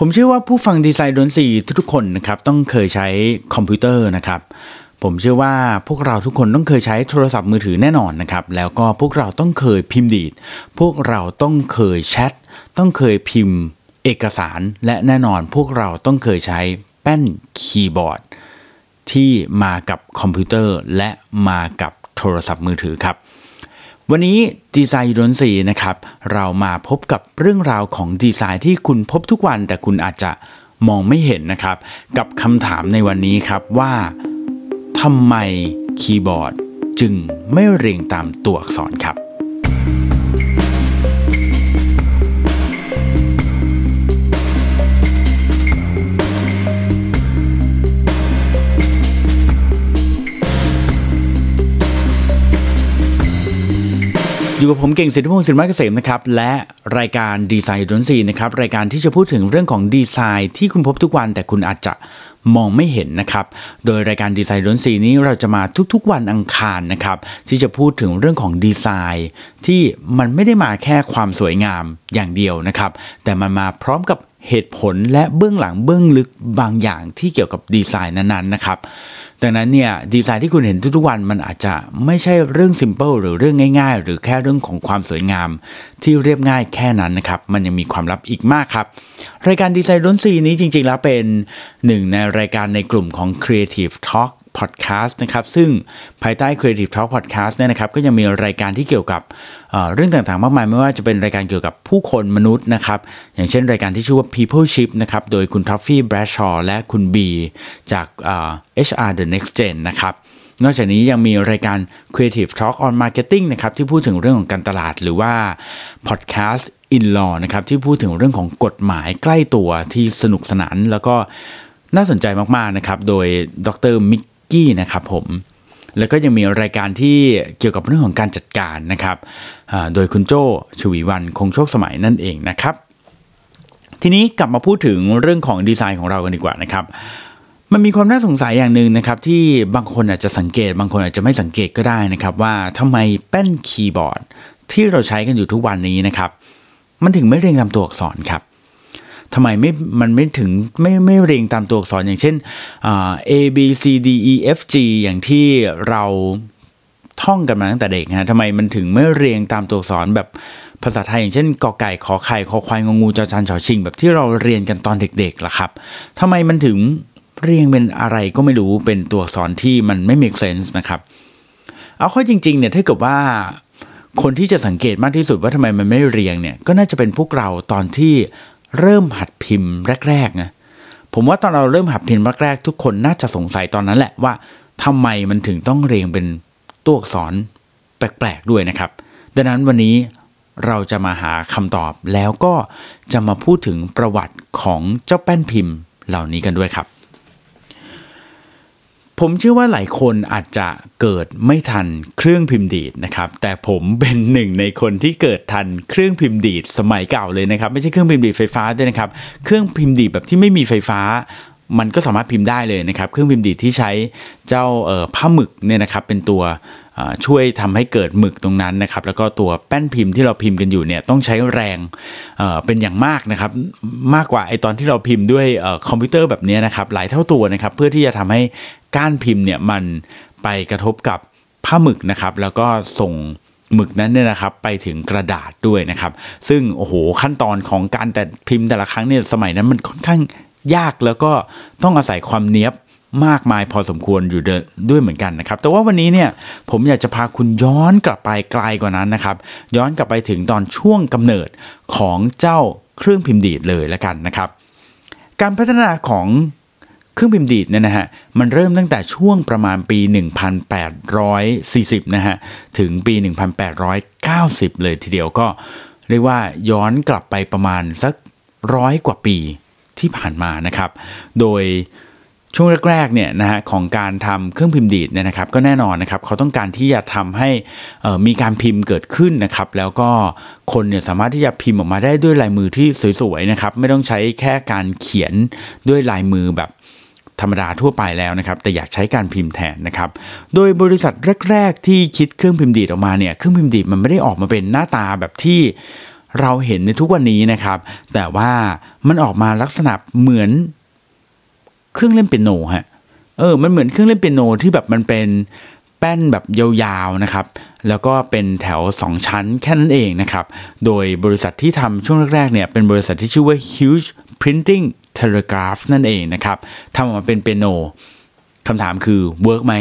ผมเชื่อว่าผู้ฟัง Design You Don't See ทุกๆคนนะครับต้องเคยใช้คอมพิวเตอร์นะครับผมเชื่อว่าพวกเราทุกคนต้องเคยใช้โทรศัพท์มือถือแน่นอนนะครับแล้วก็พวกเราต้องเคยพิมพ์ดีด พวกเราต้องเคยแชทต้องเคยพิมพ์เอกสารและแน่นอนพวกเราต้องเคยใช้แป้นคีย์บอร์ด ที่มากับคอมพิวเตอร์และมากับโทรศัพท์มือถือครับ วันนี้ Design You Don't See นะครับ เรามาพบกับเรื่องราวของดีไซน์ที่คุณพบทุกวัน แต่คุณอาจจะมองไม่เห็นนะครับ กับคำถามในวันนี้ครับว่าทำไมคีย์บอร์ดจึงไม่เรียงตามตัวอักษรครับ อยู่กับผมเก่งสิทธิพงศ์สินไม้เกษมนะครับและรายการ Design You Don't See นะครับรายการที่จะพูดถึงเรื่องของดีไซน์ที่คุณพบทุกวันแต่คุณอาจจะมองไม่เห็นนะครับ โดยรายการ Design You Don't See นี้เราจะมาทุกๆวันอังคารนะครับที่จะพูดถึงเรื่องของดีไซน์ ที่มันไม่ได้มาแค่ความสวยงามอย่างเดียวนะครับ แต่มันมาพร้อมกับ เหตุผลและเบื้องหลังเบื้องลึกบางอย่างที่เกี่ยวกับดีไซน์นั้นๆนะครับดังนั้นเนี่ยดีไซน์ที่คุณเห็นทุกๆวันมันอาจจะไม่ใช่เรื่องซิมเ l ิลหรือเรื่องง่าย ๆ หรือแค่เรื่องของความสวยงาม ที่เรียบง่ายแค่นั้นนะครับมันยังมีความลับอีกมากครับ รายการ Design You Don't See นี้จริงๆแล้วเป็นหนึ่งในรายการในกลุ่มของ Creative Talk Podcast นะครับซึ่งภายใต้ Creative Talk Podcast เนี่ยนะครับก็ยังมีรายการที่เกี่ยวกับเรื่องต่างๆ มากมาย ไม่ว่าจะเป็นรายการเกี่ยวกับผู้คนมนุษย์นะครับอย่างเช่นรายการที่ชื่อว่า People Ship นะครับโดยคุณท็อฟฟี่แบรดชอว์และคุณบีจาก HR The Next Gen นะครับนอกจากนี้ยังมีรายการ Creative Talk on Marketing นะครับที่พูดถึงเรื่องของการตลาดหรือว่า Podcast in Law นะครับที่พูดถึงเรื่องของกฎหมายใกล้ตัวที่สนุกสนานแล้วก็น่าสนใจมาก ๆ นะครับ โดยดรมิก กี้นะครับผมแล้วก็ยังมีรายการที่เกี่ยวกับเรื่องของการจัดการนะครับ โดยคุณโจชวีวันคงโชคสมัยนั่นเองนะครับ ทีนี้กลับมาพูดถึงเรื่องของดีไซน์ของเรากันดีกว่านะครับ มันมีความน่าสงสัยอย่างหนึ่งนะครับ ที่บางคนอาจจะสังเกต บางคนอาจจะไม่สังเกตก็ได้นะครับ ว่าทำไมแป้นคีย์บอร์ด ที่เราใช้กันอยู่ทุกวันนี้นะครับ มันถึงไม่เรียงตามตัวอักษรครับ ทำไมไม่มันไม่ถึงไม่ไม่เรียงตามตัวอักษรอย่างเช่น A B C D E F G อย่างที่เราท่องกันมาตั้งแต่เด็กฮะทำไมมันถึงไม่เรียงตามตัวอักษรแบบภาษาไทยอย่างเช่นกอไก่ขอไข่ขอควายงงูจอจานฉอชิง แบบที่เราเรียนกันตอนเด็กๆล่ะครับทำไมมันถึงเรียงเป็นอะไรก็ไม่รู้เป็นตัวอักษรที่มันไม่ make sense นะครับ เอาข้อจริงๆเนี่ยถ้าเกิดว่าคนที่จะสังเกตมากที่สุดว่าทำไมมันไม่เรียงเนี่ยก็น่าจะเป็นพวกเราตอนที่ เริ่มหัดพิมพ์แรกๆนะผมว่าตอนเราเริ่มหัดพิมพ์แรกๆทุกคนน่าจะสงสัยตอนนั้นแหละว่าทำไมมันถึงต้องเรียงเป็นตัวอักษรแปลกๆด้วยนะครับ ดังนั้นวันนี้เราจะมาหาคำตอบแล้วก็จะมาพูดถึงประวัติของเจ้าแป้นพิมพ์เหล่านี้กันด้วยครับ ผมเชื่อว่าหลายคนอาจจะเกิดไม่ทันเครื่องพิมพ์ดีดนะครับ แต่ผมเป็นหนึ่งในคนที่เกิดทันเครื่องพิมพ์ดีดสมัยเก่าเลยนะครับ ไม่ใช่เครื่องพิมพ์ดีดไฟฟ้าด้วยนะครับ เครื่องพิมพ์ดีดแบบที่ไม่มีไฟฟ้า มันก็สามารถพิมพ์ได้เลยนะครับ เครื่องพิมพ์ดีดที่ใช้เจ้าผ้าหมึกเนี่ยนะครับ เป็นตัวช่วยทำให้เกิดหมึกตรงนั้นนะครับ แล้วก็ตัวแป้นพิมพ์ที่เราพิมพ์กันอยู่เนี่ยต้องใช้แรงเเป็นอย่างมากนะครับ มากกว่าไอตอนที่เราพิมพ์ด้วยคอมพิวเตอร์แบบนี้นะครับหลายเท่าตัวนะครับ เพื่อที่จะทำให้ ก้านพิมพ์เนี่ยมันไปกระทบกับผ้าหมึกนะครับ แล้วก็ส่งหมึกนั้นเนี่ยนะครับไปถึงกระดาษด้วยนะครับ ซึ่งโอ้โหขั้นตอนของการแต่พิมพ์แต่ละครั้งเนี่ยสมัยนั้นมันค่อนข้างยากแล้วก็ต้องอาศัยความเนี้ยบมากมายพอสมควรอยู่ด้วยเหมือนกันนะครับ แต่ว่าวันนี้เนี่ยผมอยากจะพาคุณย้อนกลับไปไกลกว่านั้นนะครับ ย้อนกลับไปถึงตอนช่วงกำเนิดของเจ้าเครื่องพิมพ์ดีดเลยล้วกันนะครับ การพัฒนาของ เครื่องพิมพ์ดีดเนี่ยนะฮะมันเริ่มตั้งแต่ช่วงประมาณปี 1840 นะฮะถึงปี 1890 เลยทีเดียวก็เรียกว่าย้อนกลับไปประมาณสักร้อยกว่าปีที่ผ่านมานะครับ โดยช่วงแรกๆเนี่ยนะฮะของการทำเครื่องพิมพ์ดีดเนี่ยนะครับก็แน่นอนนะครับเขาต้องการที่จะทำให้มีการพิมพ์เกิดขึ้นนะครับแล้วก็คนเนี่ยสามารถที่จะพิมพ์ออกมาได้ด้วยลายมือที่สวยๆนะครับไม่ต้องใช้แค่การเขียนด้วยลายมือแบบ ธรรมดาทั่วไปแล้วนะครับแต่อยากใช้การพิมพ์แทนนะครับโดยบริษัทแรก ๆ ที่คิดเครื่องพิมพ์ดีดออกมาเนี่ยเครื่องพิมพ์ดีดมันไม่ได้ออกมาเป็นหน้าตาแบบที่เราเห็นในทุกวันนี้นะครับ แต่ว่ามันออกมาลักษณะเหมือนเครื่องเล่นเปียโนฮะเออมันเหมือนเครื่องเล่นเปียโนที่แบบมันเป็นแป้นแบบยาวๆนะครับ แล้วก็เป็นแถว 2 ชั้นแค่นั้นเองนะครับ โดยบริษัทที่ทำช่วงแรกๆเนี่ยเป็นบริษัทที่ชื่อว่า Huge Printing t e l e g r a p นั่นเองนะครับทำออกมาเป็นเปียโนคำถามคือ work ไหม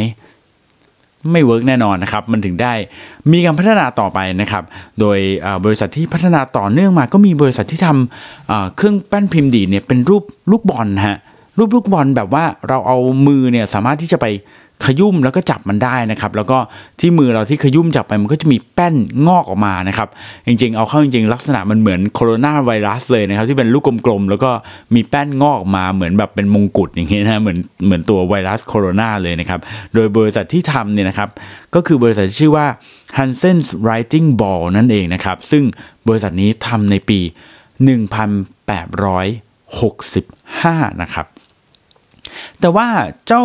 ไม่ work แน่นอนนะครับ มันถึงได้มีการพัฒนาต่อไปนะครับ โดยบริษัทที่พัฒนาต่อเนื่องมา ก็มีบริษัทที่ทำเครื่องแป้นพิมพ์ดีดเนี่ยเป็นรูปลูกบอลฮะรูปลูกบอลแบบว่าเราเอามือเนี่ยสามารถที่จะไป ขยุ้มแล้วก็จับมันได้นะครับ แล้วก็ที่มือเราที่ขยุ้มจับไปมันก็จะมีแป้นงอกออกมานะครับ จริงๆ เอาเข้าจริงๆ ลักษณะมันเหมือนโคโรนาไวรัสเลยนะครับ ที่เป็นลูกกลมๆ แล้วก็มีแป้นงอกออกมาเหมือนแบบเป็นมงกุฎอย่างเงี้ยนะเหมือนเหมือนตัวไวรัสโคโรนาเลยนะครับ โดยบริษัทที่ทำเนี่ยนะครับ ก็คือบริษัทที่ชื่อว่า Hansen's Writing Ball นั่นเองนะครับ ซึ่งบริษัทนี้ทำในปี 1865 นะครับแต่ว่าเจ้า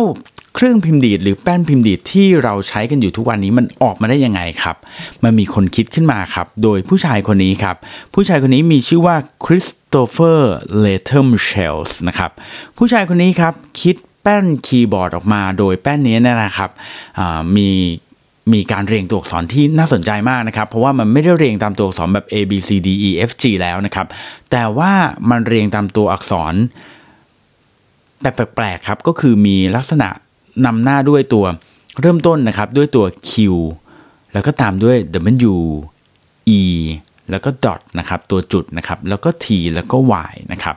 เครื่องพิมพ์ดีดหรือแป้นพิมพ์ดีดที่เราใช้กันอยู่ทุกวันนี้มันออกมาได้ยังไงครับ มันมีคนคิดขึ้นมาครับ โดยผู้ชายคนนี้ครับ ผู้ชายคนนี้มีชื่อว่าคริสโตเฟอร์เลแทมโชลส์นะครับ ผู้ชายคนนี้ครับคิดแป้นคีย์บอร์ดออกมา โดยแป้นนี้นะครับมีมีการเรียงตัวอักษรที่น่าสนใจมากนะครับ เพราะว่ามันไม่ได้เรียงตามตัวอักษรแบบ A B C D E F G แล้วนะครับ แต่ว่ามันเรียงตามตัวอักษรแบบแปลกๆครับ ก็คือมีลักษณะ นำหน้าด้วยตัวเริ่มต้นนะครับด้วยตัว Q แล้วก็ตามด้วย W E แล้วก็ dot นะครับตัวจุดนะครับแล้วก็ T แล้วก็ Y นะครับ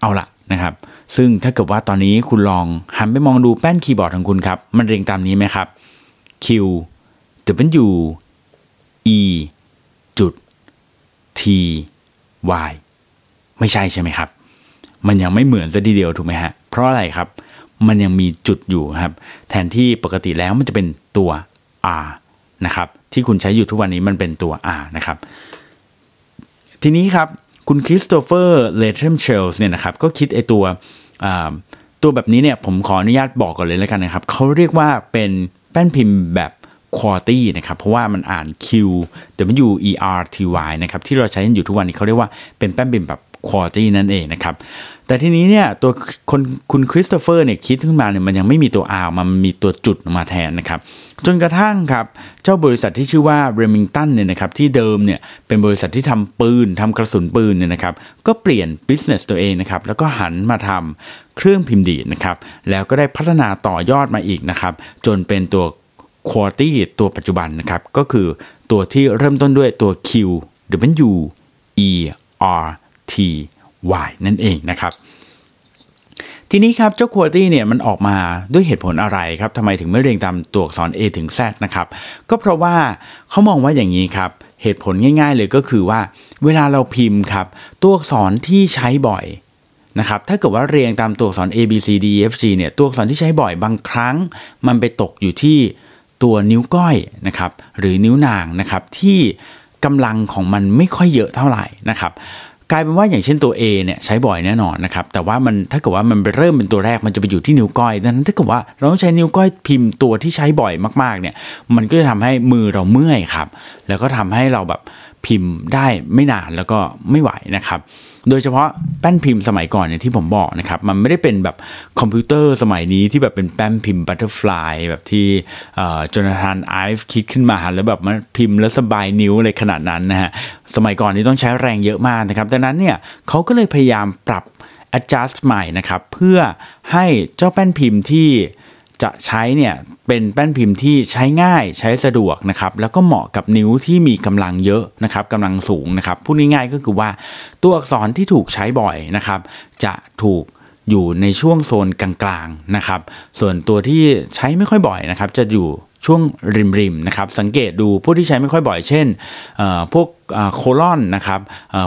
เอาละนะครับ ซึ่งถ้าเกิดว่าตอนนี้คุณลองหันไปมองดูแป้นคีย์บอร์ดของคุณครับ มันเรียงตามนี้ไหมครับ Q W E จุด T Y ไม่ใช่ใช่ไหมครับ มันยังไม่เหมือนซะทีเดียวถูกไหมฮะ เพราะอะไรครับ มันยังมีจุดอยู่ครับ แทนที่ปกติแล้วมันจะเป็นตัว R นะครับ ที่คุณใช้อยู่ทุกวันนี้มันเป็นตัว R นะครับ ทีนี้ครับคุณ Christopher Latham Sholes เนี่ยนะครับก็คิดไอตัวตัวแบบนี้เนี่ยผมขออนุญาตบอกก่อนเลยแล้วกันนะครับเขาเรียกว่าเป็นแป้นพิมพ์แบบ QWERTY นะครับเพราะว่ามันอ่าน Q W E R T Y นะครับที่เราใช้อยู่ทุกวันนี้เขาเรียกว่าเป็นแป้นพิมพ์แบบ quality นั่นเองนะครับ แต่ทีนี้เนี่ยตัวคนคุณคริสโตเฟอร์เนี่ยคิดขึ้นมาเนี่ยมันยังไม่มีตัว R มันมีตัวจุดมาแทนนะครับ จนกระทั่งครับ เจ้าบริษัทที่ชื่อว่าเรมิงตันเนี่ยนะครับที่เดิมเนี่ยเป็นบริษัทที่ทำปืนทำกระสุนปืนเนี่ยนะครับก็เปลี่ยนบิสเนสตัวเองนะครับแล้วก็หันมาทำเครื่องพิมพ์ดีดนะครับแล้วก็ได้พัฒนาต่อยอดมาอีกนะครับจนเป็นตัว Quality ตัวปัจจุบันนะครับก็คือตัวที่เริ่มต้นด้วยตัว Q W E R T y นั่นเองนะครับ ทีนี้ครับเจ้า quality เนี่ยมันออกมาด้วยเหตุผลอะไรครับทำไมถึงไม่เรียงตามตัวอักษร A ถึง Z นะครับ ก็เพราะว่าเขามองว่าอย่างนี้ครับ เหตุผลง่าย ๆ เลยก็คือว่า เวลาเราพิมพ์ครับ ตัวอักษรที่ใช้บ่อยนะครับถ้าเกิดว่าเรียงตามตัวอักษร A B C D E F G เนี่ยตัวอักษรที่ใช้บ่อยบางครั้ง มันไปตกอยู่ที่ตัวนิ้วก้อยนะครับหรือนิ้วนางนะครับที่กำลังของมันไม่ค่อยเยอะเท่าไหร่นะครับ ลายเป็นว่าอย่างเช่นตัว A เนี่ยใช้บ่อยแน่นอนนะครับแต่ว่ามันถ้าเกิดว่ามันเริ่มเป็นตัวแรกมันจะไปอยู่ที่นิ้วก้อยดังนั้นถ้าเกิดว่าเราต้องใช้นิ้วก้อยพิมพ์ตัวที่ใช้บ่อยมากๆเนี่ยมันก็จะทำให้มือเราเมื่อยครับแล้วก็ทำให้เราแบบ พิมพ์ได้ไม่นานแล้วก็ไม่ไหวนะครับ โดยเฉพาะแป้นพิมพ์สมัยก่อนเนี่ยที่ผมบอกนะครับ มันไม่ได้เป็นแบบคอมพิวเตอร์สมัยนี้ที่แบบเป็นแป้นพิมพ์ butterfly แบบที่ Jonathan Ive คิดขึ้นมาแล้วแบบมันพิมพ์แล้วสบายนิ้วอะไรขนาดนั้นนะฮะสมัยก่อนนี้ต้องใช้แรงเยอะมากนะครับดังนั้นเนี่ยเขาก็เลยพยายามปรับ adjust ใหม่นะครับเพื่อให้เจ้าแป้นพิมพ์ที่ จะใช้เนี่ยเป็นแป้นพิมพ์ที่ใช้ง่ายใช้สะดวกนะครับแล้วก็เหมาะกับนิ้วที่มีกำลังเยอะนะครับกำลังสูงนะครับพูดง่ายๆก็คือว่าตัวอักษรที่ถูกใช้บ่อยนะครับ จะถูกอยู่ในช่วงโซนกลางๆนะครับ ส่วนตัวที่ใช้ไม่ค่อยบ่อยนะครับ จะอยู่ ช่วงริมๆนะครับสังเกตดูพวกที่ใช้ไม่ค่อยบ่อยเช่นพวกโคลอนนะครับ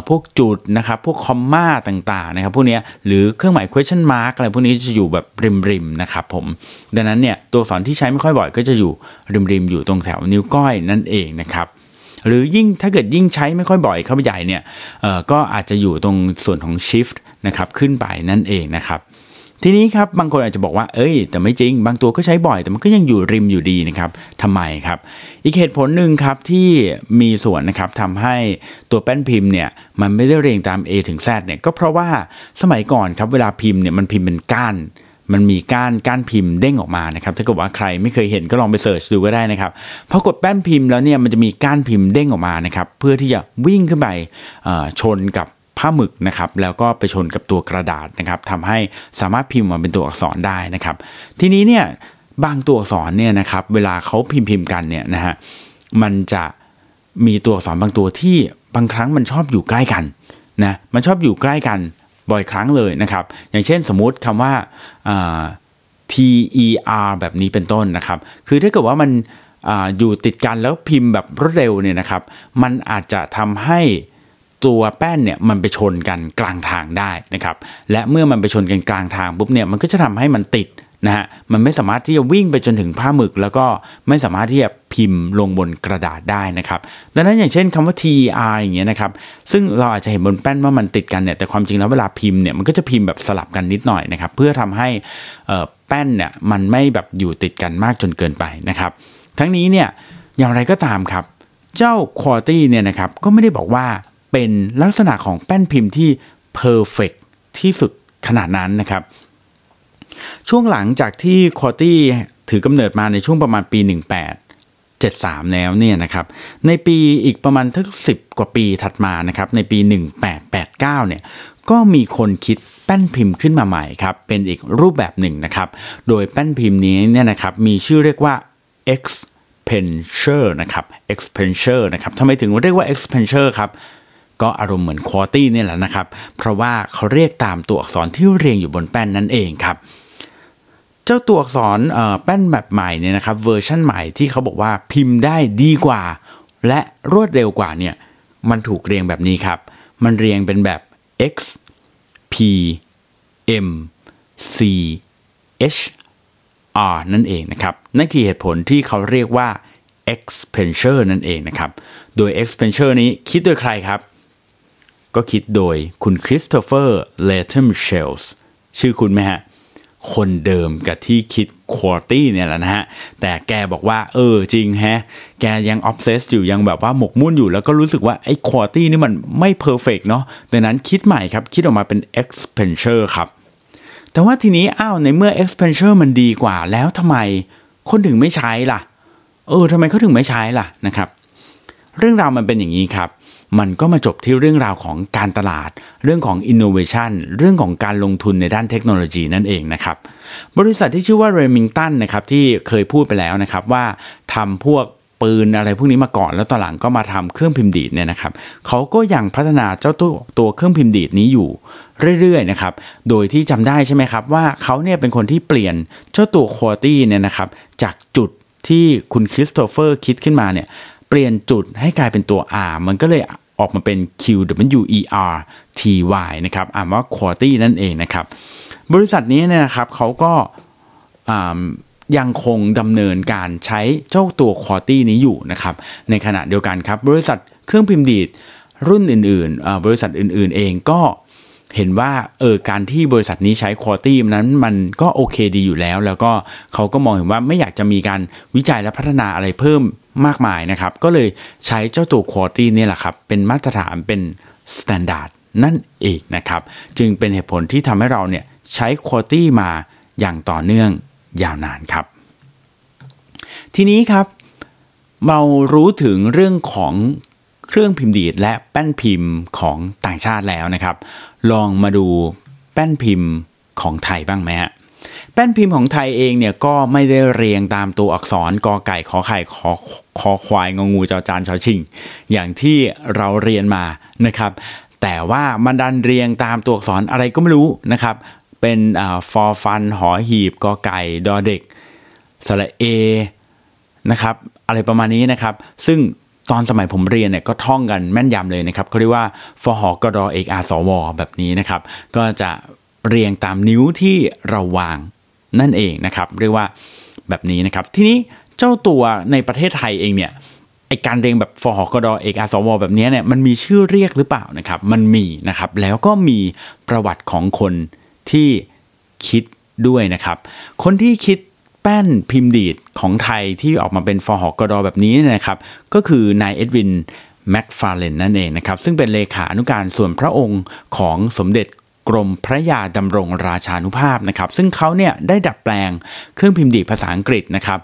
พวกจุดนะครับพวกคอมมาต่างๆนะครับพวกนี้หรือเครื่องหมาย question mark อะไรพวกนี้จะอยู่แบบริมๆนะครับผมดังนั้นเนี่ยตัวสอนที่ใช้ไม่ค่อยบ่อยก็จะอยู่ริมๆอยู่ตรงแถวนิ้วก้อยนั่นเองนะครับหรือยิ่งถ้าเกิดยิ่งใช้ไม่ค่อยบ่อยเข้าไปใหญ่เนี่ยก็อาจจะอยู่ตรงส่วนของ shift นะครับขึ้นไปนั่นเองนะครับ ทีนี้ครับบางคนอาจจะบอกว่าเอ้ย แต่ไม่จริง บางตัวก็ใช้บ่อย แต่มันก็ยังอยู่ริมอยู่ดีนะครับทำไมครับ อีกเหตุผลหนึ่งครับที่มีส่วนนะครับทำให้ตัวแป้นพิมพ์เนี่ยมันไม่ได้เรียงตาม A ถึง Z เนี่ยก็เพราะว่าสมัยก่อนครับเวลาพิมพ์เนี่ยมันพิมพ์เป็นก้านมันมีก้านก้านพิมพ์เด้งออกมานะครับถ้าเกิดว่าใครไม่เคยเห็นก็ลองไปเสิร์ชดูก็ได้นะครับพอกดแป้นพิมพ์แล้วเนี่ยมันจะมีก้านพิมพ์เด้งออกมานะครับเพื่อที่จะวิ่งขึ้นไปชนกับ ผ้าหมึกนะครับแล้วก็ไปชนกับตัวกระดาษนะครับทำให้สามารถพิมพ์มาเป็นตัวอักษรได้นะครับ ทีนี้เนี่ยบางตัวอักษรเนี่ยนะครับเวลาเขาพิมพ์พิมพ์กันเนี่ยนะฮะมันจะมีตัวอักษรบางตัวที่บางครั้งมันชอบอยู่ใกล้กันนะมันชอบอยู่ใกล้กันบ่อยครั้งเลยนะครับ อย่างเช่นสมมุติคำว่า T E R แบบนี้เป็นต้นนะครับ คือถ้าเกิดว่ามันออยู่ติดกันแล้วพิมพ์แบบรวดเร็วเนี่ยนะครับ มันอาจจะทำให้ ตัวแป้นเนี่ยมันไปชนกันกลางทางได้นะครับและเมื่อมันไปชนกันกลางทางปุ๊บเนี่ยมันก็จะทำให้มันติดนะฮะมันไม่สามารถที่จะวิ่งไปจนถึงผ้าหมึก แล้วก็ไม่สามารถที่จะพิมพ์ลงบนกระดาษได้นะครับดังนั้นอย่างเช่นคำว่า TR อย่างเงี้ยนะครับซึ่งเราอาจจะเห็นบนแป้นว่ามันติดกันเนี่ยแต่ความจริงแล้วเวลาพิมพ์เนี่ยมันก็จะพิมพ์แบบสลับกันนิดหน่อยนะครับเพื่อทำให้แป้นเนี่ยมันไม่แบบอยู่ติดกันมากจนเกินไปนะครับทั้งนี้เนี่ยอย่างไรก็ตามครับ เจ้า Quality เนี่ยนะครับก็ไม่ได้บอกว่า เป็นลักษณะของแป้นพิมพ์ที่ perfect ที่สุดขนาดนั้นนะครับ ช่วงหลังจากที่คอตี้ถือกำเนิดมาในช่วงประมาณปี 18 73 แล้วเนี่ยนะครับ ในปีอีกประมาณทั้ง10 กว่าปีถัดมานะครับ ในปี 1889 เนี่ย ก็มีคนคิดแป้นพิมพ์ขึ้นมาใหม่ครับ เป็นอีกรูปแบบหนึ่งนะครับ โดยแป้นพิมพ์นี้เนี่ยนะครับ มีชื่อเรียกว่า X p e n s u r นะครับ X p e n s u r นะครับทำไมถึงเรียกว่า X p e n s u r ครับ ก็อารมณ์เหมือนควอตี้นี่แหละนะครับ เพราะว่าเขาเรียกตามตัวอักษรที่เรียงอยู่บนแป้นนั่นเองครับ เจ้าตัวอักษรแป้นแบบใหม่เนี่ยนะครับเวอร์ชันใหม่ที่เขาบอกว่าพิมพ์ได้ดีกว่า และรวดเร็วกว่าเนี่ยมันถูกเรียงแบบนี้ครับ มันเรียงเป็นแบบ x p m c h r นั่นเองนะครับนั่นคือเหตุผลที่เขาเรียกว่า expenser นั่นเองนะครับ โดย expenser นี้คิดโดยใครครับ ก็คิดโดยคุณคริสโตเฟอร์เลเทมเชลส์ชื่อคุณไหมฮะ คนเดิมกับที่คิดQWERTY เนี่ยแหละนะฮะ แต่แกบอกว่า เออจริงแฮะ แกยัง obsess อยู่ยังแบบว่าหมกมุ่นอยู่แล้วก็รู้สึกว่า ไอ้ QWERTY นี่มันไม่ perfect เนาะดังนั้นคิดใหม่ครับ คิดออกมาเป็น XPMCHR ครับ แต่ว่าทีนี้อ้าวในเมื่อ XPMCHR มันดีกว่าแล้วทำไมคนถึงไม่ใช้ล่ะ เออทำไมเขาถึงไม่ใช้ล่ะนะครับ เรื่องราวมันเป็นอย่างนี้ครับ มันก็มาจบที่เรื่องราวของการตลาด เรื่องของ innovation เรื่องของการลงทุนในด้านเทคโนโลยีนั่นเองนะครับบริษัทที่ชื่อว่า Remington นะครับที่เคยพูดไปแล้วนะครับว่าทำพวกปืนอะไรพวกนี้มาก่อนแล้วตอนหลังก็มาทำเครื่องพิมพ์ดีดเนี่ยนะครับเขาก็ยังพัฒนาเจ้าตัวตัวเครื่องพิมพ์ดีดนี้อยู่เรื่อยๆนะครับโดยที่จำได้ใช่ไหมครับว่าเขาเนี่ยเป็นคนที่เปลี่ยนเจ้าตัว QWERTY เนี่ยนะครับจากจุดที่คุณคริสโตเฟอร์คิดขึ้นมาเนี่ย เปลี่ยนจุดให้กลายเป็นตัว R มันก็เลยออกมาเป็น Q W E R T Y นะครับอ่านว่า quality นั่นเองนะครับ บริษัทนี้เนี่ยนะครับเขาก็ยังคงดำเนินการใช้เจ้าตัว quality นี้อยู่นะครับ ในขณะเดียวกันครับ บริษัทเครื่องพิมพ์ดีดรุ่นอื่นๆ บริษัทอื่นๆเองก็ เห็นว่าเออการที่บริษัทนี้ใช้คุณภาพนั้นมันก็โอเคดีอยู่แล้ว แล้วก็เขาก็มองเห็นว่าไม่อยากจะมีการวิจัยและพัฒนาอะไรเพิ่มมากมายนะครับ ก็เลยใช้เจ้าตัวคุณภาพนี่แหละครับ เป็นมาตรฐานเป็นมาตรฐานนั่นเองนะครับ จึงเป็นเหตุผลที่ทำให้เราเนี่ยใช้คุณภาพมาอย่างต่อเนื่องยาวนานครับ ทีนี้ครับเรารู้ถึงเรื่องของเครื่องพิมพ์ดีดและแป้นพิมพ์ของต่างชาติแล้วนะครับ ลองมาดูแป้นพิมพ์ของไทยบ้างไหมฮะแป้นพิมพ์ของไทยเองเนี่ยก็ไม่ได้เรียงตามตัวอักษรกอไก่ขอไข่ขอคอควายงงูจอจานชอชิง อย่างที่เราเรียนมานะครับ แต่ว่ามันดันเรียงตามตัวอักษรอะไรก็ไม่รู้นะครับ เป็นฟอร์ฟันหอหีบกอไก่ดอเด็กสระเอนะครับอะไรประมาณนี้นะครับ ซึ่ง ตอนสมัยผมเรียนเนี่ยก็ท่องกันแม่นยำเลยนะครับเขาเรียกว่าฟหกรเอกอาสวแบบนี้นะครับ ก็จะเรียงตามนิ้วที่เราวางนั่นเองนะครับเรียกว่าแบบนี้นะครับ ทีนี้เจ้าตัวในประเทศไทยเองเนี่ยไอการเรียงแบบฟหกรเอกอาสวแบบนี้เนี่ยมันมีชื่อเรียกหรือเปล่านะครับ มันมีนะครับ แล้วก็มีประวัติของคนที่คิดด้วยนะครับ คนที่คิด แป้นพิมพ์ดีดของไทยที่ออกมาเป็นฟอร์หอกรอแบบนี้นะครับ ก็คือนายเอ็ดวินแม็กฟาร์เลนนั่นเองนะครับ ซึ่งเป็นเลขานุการส่วนพระองค์ของสมเด็จกรมพระยาดำรงราชานุภาพนะครับ ซึ่งเขาเนี่ยได้ดัดแปลงเครื่องพิมพ์ดีดภาษาอังกฤษนะครับ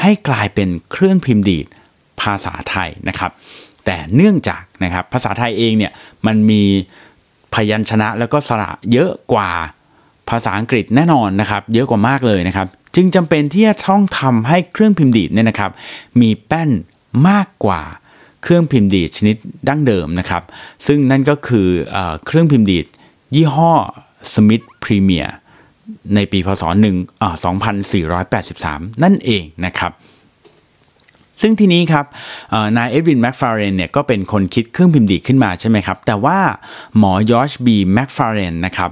ให้กลายเป็นเครื่องพิมพ์ดีดภาษาไทยนะครับ แต่เนื่องจากนะครับภาษาไทยเองเนี่ยมันมีพยัญชนะแล้วก็สระเยอะกว่า ภาษาอังกฤษแน่นอนนะครับ เยอะกว่ามากเลยนะครับ จึงจำเป็นที่จะต้องทำให้เครื่องพิมพ์ดีดเนี่ยนะครับ มีแป้นมากกว่าเครื่องพิมพ์ดีดชนิดดั้งเดิมนะครับ ซึ่งนั่นก็คือเอเครื่องพิมพ์ดีดยี่ห้อ Smith Premier ในปีพศ1อ่า2483 นั่นเองนะครับ ซึ่งทีนี้ครับนายเอ็ดวินแม็กฟาเรนเนี่ยก็เป็นคนคิดเครื่องพิมพ์ดีดขึ้นมาใช่ไหมครับ แต่ว่าหมอยอชบีแม็กฟาเรนนะครับ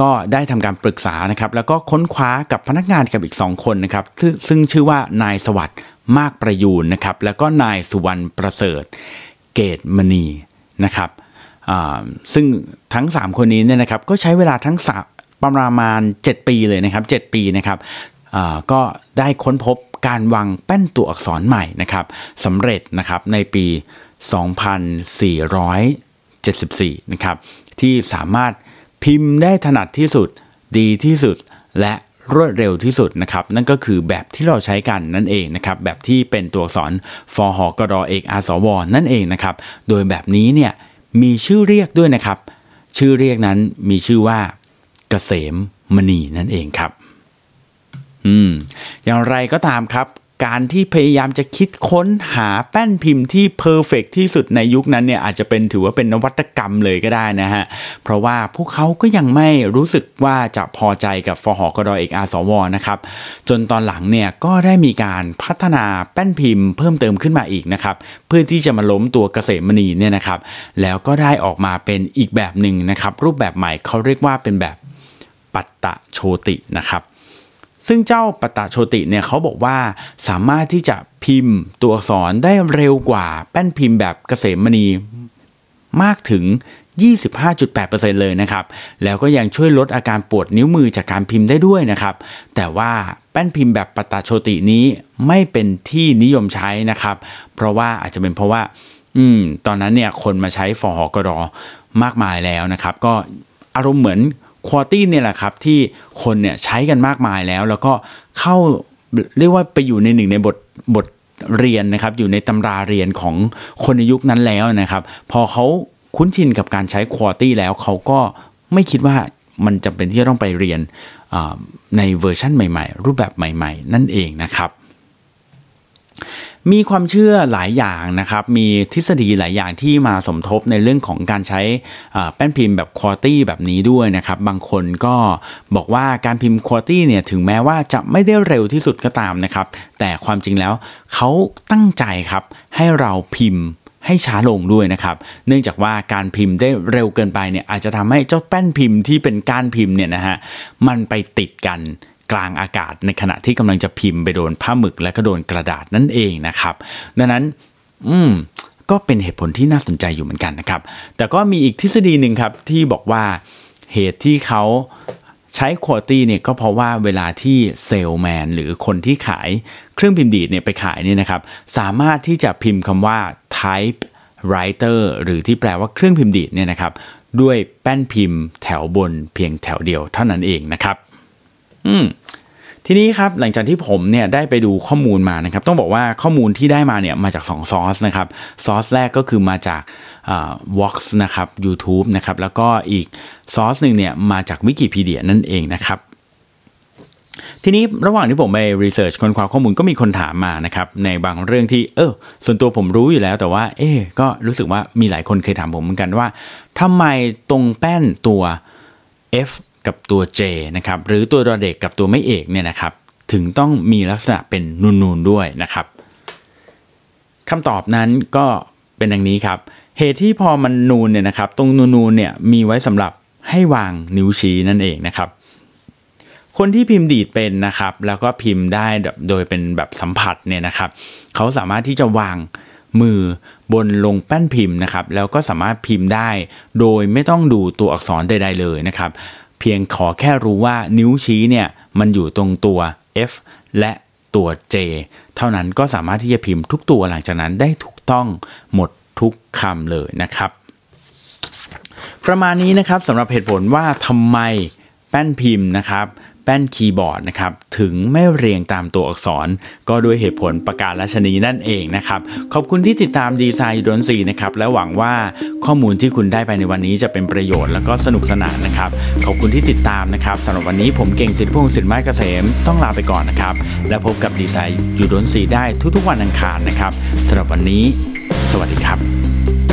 ก็ได้ทำการปรึกษานะครับแล้วก็ค้นคว้ากับพนักงานกับอีก 2 คนนะครับซึ่งชื่อว่านายสวัสด์มากประยูนนะครับแล้วก็นายสุวรรณประเสริฐ เกตมณีนะครับซึ่งทั้ง 3 คนนี้เนี่ยนะครับก็ใช้เวลาทั้งประมาณ 7 ปีเลยนะครับ 7 ปีนะครับก็ได้ค้นพบการวางแป้นตัวอักษรใหม่นะครับสำเร็จนะครับในปี 2474 นะครับที่สามารถ พิมพ์ได้ถนัดที่สุด ดีที่สุด และรวดเร็วที่สุดนะครับนั่นก็คือแบบที่เราใช้กันนั่นเองนะครับแบบที่เป็นตัวอักษรฟอหอกรอเอกอาสวนั่นเองนะครับโดยแบบนี้เนี่ยมีชื่อเรียกด้วยนะครับ ชื่อเรียกนั้นมีชื่อว่าเกษมมณีนั่นเองครับ อืมอย่างไรก็ตามครับ การที่พยายามจะคิดค้นหาแป้นพิมพ์ที่เพอร์เฟกที่สุดในยุคนั้นเนี่ยอาจจะเป็นถือว่าเป็นนวัตกรรมเลยก็ได้นะฮะ เพราะว่าพวกเขาก็ยังไม่รู้สึกว่าจะพอใจกับฟอหอกรอเอกอาสวนะครับ จนตอนหลังเนี่ยก็ได้มีการพัฒนาแป้นพิมพ์เพิ่มเติมขึ้นมาอีกนะครับ เพื่อที่จะมาล้มตัวเกษมณีเนี่ยนะครับ แล้วก็ได้ออกมาเป็นอีกแบบหนึ่งนะครับ รูปแบบใหม่เขาเรียกว่าเป็นแบบปัตตะโชตินะครับ ซึ่งเจ้าปตะโชติเนี่ยเขาบอกว่าสามารถที่จะพิมพ์ตัวอักษรได้เร็วกว่าแป้นพิมพ์แบบเกษมมณีมากถึง 25.8%เลยนะครับ แล้วก็ยังช่วยลดอาการปวดนิ้วมือจากการพิมพ์ได้ด้วยนะครับ แต่ว่าแป้นพิมพ์แบบปตะโชตินี้ไม่เป็นที่นิยมใช้นะครับ เพราะว่าอาจจะเป็นเพราะว่า อืม ตอนนั้นเนี่ยคนมาใช้ฟอหอกรอมากมายแล้วนะครับ ก็อารมณ์เหมือน ควอตี้เนี่ยแหละครับที่คนเนี่ยใช้กันมากมายแล้ว แล้วก็เข้าเรียกว่าไปอยู่ในหนึ่งในบทบทเรียนนะครับ อยู่ในตำราเรียนของคนในยุคนั้นแล้วนะครับ พอเขาคุ้นชินกับการใช้ควอตี้แล้วเขาก็ไม่คิดว่ามันจำเป็นที่จะต้องไปเรียนในเวอร์ชั่นใหม่ ๆ รูปแบบใหม่ ๆ นั่นเองนะครับ มีความเชื่อหลายอย่างนะครับ มีทฤษฎีหลายอย่างที่มาสมทบในเรื่องของการใช้แป้นพิมพ์แบบควอตี้แบบนี้ด้วยนะครับ บางคนก็บอกว่าการพิมพ์ควอตี้เนี่ยถึงแม้ว่าจะไม่ได้เร็วที่สุดก็ตามนะครับ แต่ความจริงแล้วเขาตั้งใจครับให้เราพิมพ์ให้ช้าลงด้วยนะครับ เนื่องจากว่าการพิมพ์ได้เร็วเกินไปเนี่ยอาจจะทำให้เจ้าแป้นพิมพ์ที่เป็นก้านพิมพ์เนี่ยนะฮะมันไปติดกัน กลางอากาศในขณะที่กำลังจะพิมพ์ไปโดนผ้าหมึกและก็โดนกระดาษนั่นเองนะครับ ดังนั้น อืมก็เป็นเหตุผลที่น่าสนใจอยู่เหมือนกันนะครับ แต่ก็มีอีกทฤษฎีหนึ่งครับที่บอกว่าเหตุที่เขาใช้ควอตี้เนี่ยก็เพราะว่าเวลาที่เซลแมนหรือคนที่ขายเครื่องพิมพ์ดีดเนี่ยไปขายเนี่ยนะครับ สามารถที่จะพิมพ์คำว่า type writer หรือที่แปลว่าเครื่องพิมพ์ดีดเนี่ยนะครับ ด้วยแป้นพิมพ์แถวบนเพียงแถวเดียวเท่านั้นเองนะครับ อืมทีนี้ครับหลังจากที่ผมเนี่ยได้ไปดูข้อมูลมานะครับ ต้องบอกว่าข้อมูลที่ได้มาเนี่ยมาจาก2ซอสนะครับซอสแรกก็คือมาจากวอล์กนะครับ YouTube นะครับแล้วก็อีกซอสหนึ่งเนี่ยมาจากวิกิพีเดียนั่นเองนะครับ ทีนี้ระหว่างที่ผมไป research ค้นคว้าข้อมูลก็มีคนถามมานะครับ ในบางเรื่องที่เออส่วนตัวผมรู้อยู่แล้วแต่ว่า เออก็รู้สึกว่ามีหลายคนเคยถามผมเหมือนกันว่าทำไมตรงแป้นตัว F กับตัว J นะครับหรือตัวดอเด็กกับตัวไม่เอกเนี่ยนะครับถึงต้องมีลักษณะเป็นนูนๆด้วยนะครับคำตอบนั้นก็เป็นดังนี้ครับ เหตุที่พอมันนูนเนี่ยนะครับ ตรงนูนๆเนี่ยมีไว้สำหรับให้วางนิ้วชี้นั่นเองนะครับ คนที่พิมพ์ดีดเป็นนะครับ แล้วก็พิมพ์ได้โดยเป็นแบบสัมผัสเนี่ยนะครับ เขาสามารถที่จะวางมือบนลงแป้นพิมพ์นะครับ แล้วก็สามารถพิมพ์ได้ โดยไม่ต้องดูตัวอักษรใด ๆ เลยนะครับ พียงขอแค่รู้ว่านิ้วชี้เนี่ยมันอยู่ตรงตัว F และตัว J เท่านั้นก็สามารถที่จะพิมพ์ทุกตัวหลังจากนั้นได้ถูกต้องหมดทุกคำเลยนะครับ ประมาณนี้นะครับสำหรับเหตุผลว่าทำไมแป้นพิมพ์นะครับ แป้นคีย์บอร์ดนะครับถึงไม่เรียงตามตัวอักษร ก็ด้วยเหตุผลประการราชนีนั่นเองนะครับขอบคุณที่ติดตามดีไซน์ยูดนซีนะครับและหวังว่าข้อมูลที่คุณได้ไปในวันนี้จะเป็นประโยชน์แล้วก็สนุกสนานนะครับขอบคุณที่ติดตามนะครับสำหรับวันนี้ผมเก่งสิทธิพงศ์สินไม้เกษมต้องลาไปก่อนนะครับและพบกับดีไซน์ยูดนซีได้ทุกๆวันอังคารนะครับสำหรับวันนี้ สวัสดีครับ